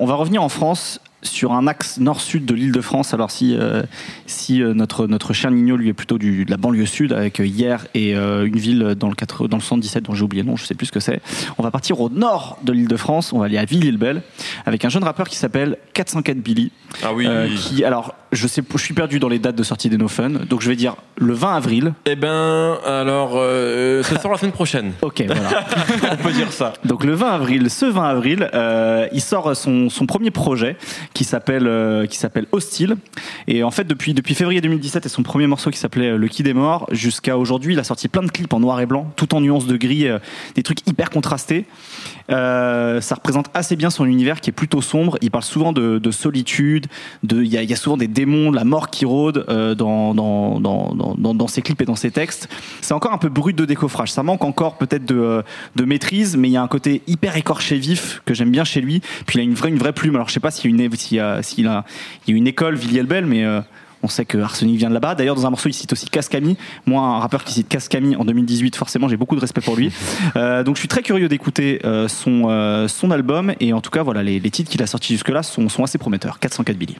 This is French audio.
On va revenir en France sur un axe nord-sud de l'île de France. Alors si, euh, si euh, notre, notre cher Nino lui est plutôt du, de la banlieue sud avec euh, hier et euh, une ville dans le, 4, dans le 77 dont j'ai oublié le nom, je sais plus ce que c'est. On va partir au nord de l'île de France, on va aller à Villiers-le-Bel avec un jeune rappeur qui s'appelle 404 Billy. Ah oui. qui, alors, je sais, je suis perdu dans les dates de sortie des No Fun, donc je vais dire le 20 avril. Eh ben, alors, euh, ça sort la semaine prochaine. Ok, voilà. On peut dire ça. Donc le 20 avril, ce 20 avril, euh, il sort son, son premier projet qui s'appelle euh, qui s'appelle Hostile. Et en fait, depuis depuis février 2017 et son premier morceau qui s'appelait Le Qui des Morts, jusqu'à aujourd'hui, il a sorti plein de clips en noir et blanc, tout en nuances de gris, euh, des trucs hyper contrastés. Euh, ça représente assez bien son univers qui est plutôt sombre. Il parle souvent de, de solitude, de il y a, y a souvent des démons, la mort qui rôde euh, dans, dans, dans, dans, dans ses clips et dans ses textes. C'est encore un peu brut de décoffrage. Ça manque encore peut-être de, euh, de maîtrise, mais il y a un côté hyper écorché vif que j'aime bien chez lui. Puis il a une vraie, une vraie plume. Alors je sais pas s'il y a une, s'il y a, s'il a, il y a une école Villiers-le-Bel, mais euh, on sait que Arsenic vient de là-bas. D'ailleurs, dans un morceau, il cite aussi Cascami. Moi, un rappeur qui cite Cascami en 2018, forcément, j'ai beaucoup de respect pour lui. Euh, donc, je suis très curieux d'écouter euh, son, euh, son album. Et en tout cas, voilà, les, les titres qu'il a sortis jusque-là sont, sont assez prometteurs. 404 Billy.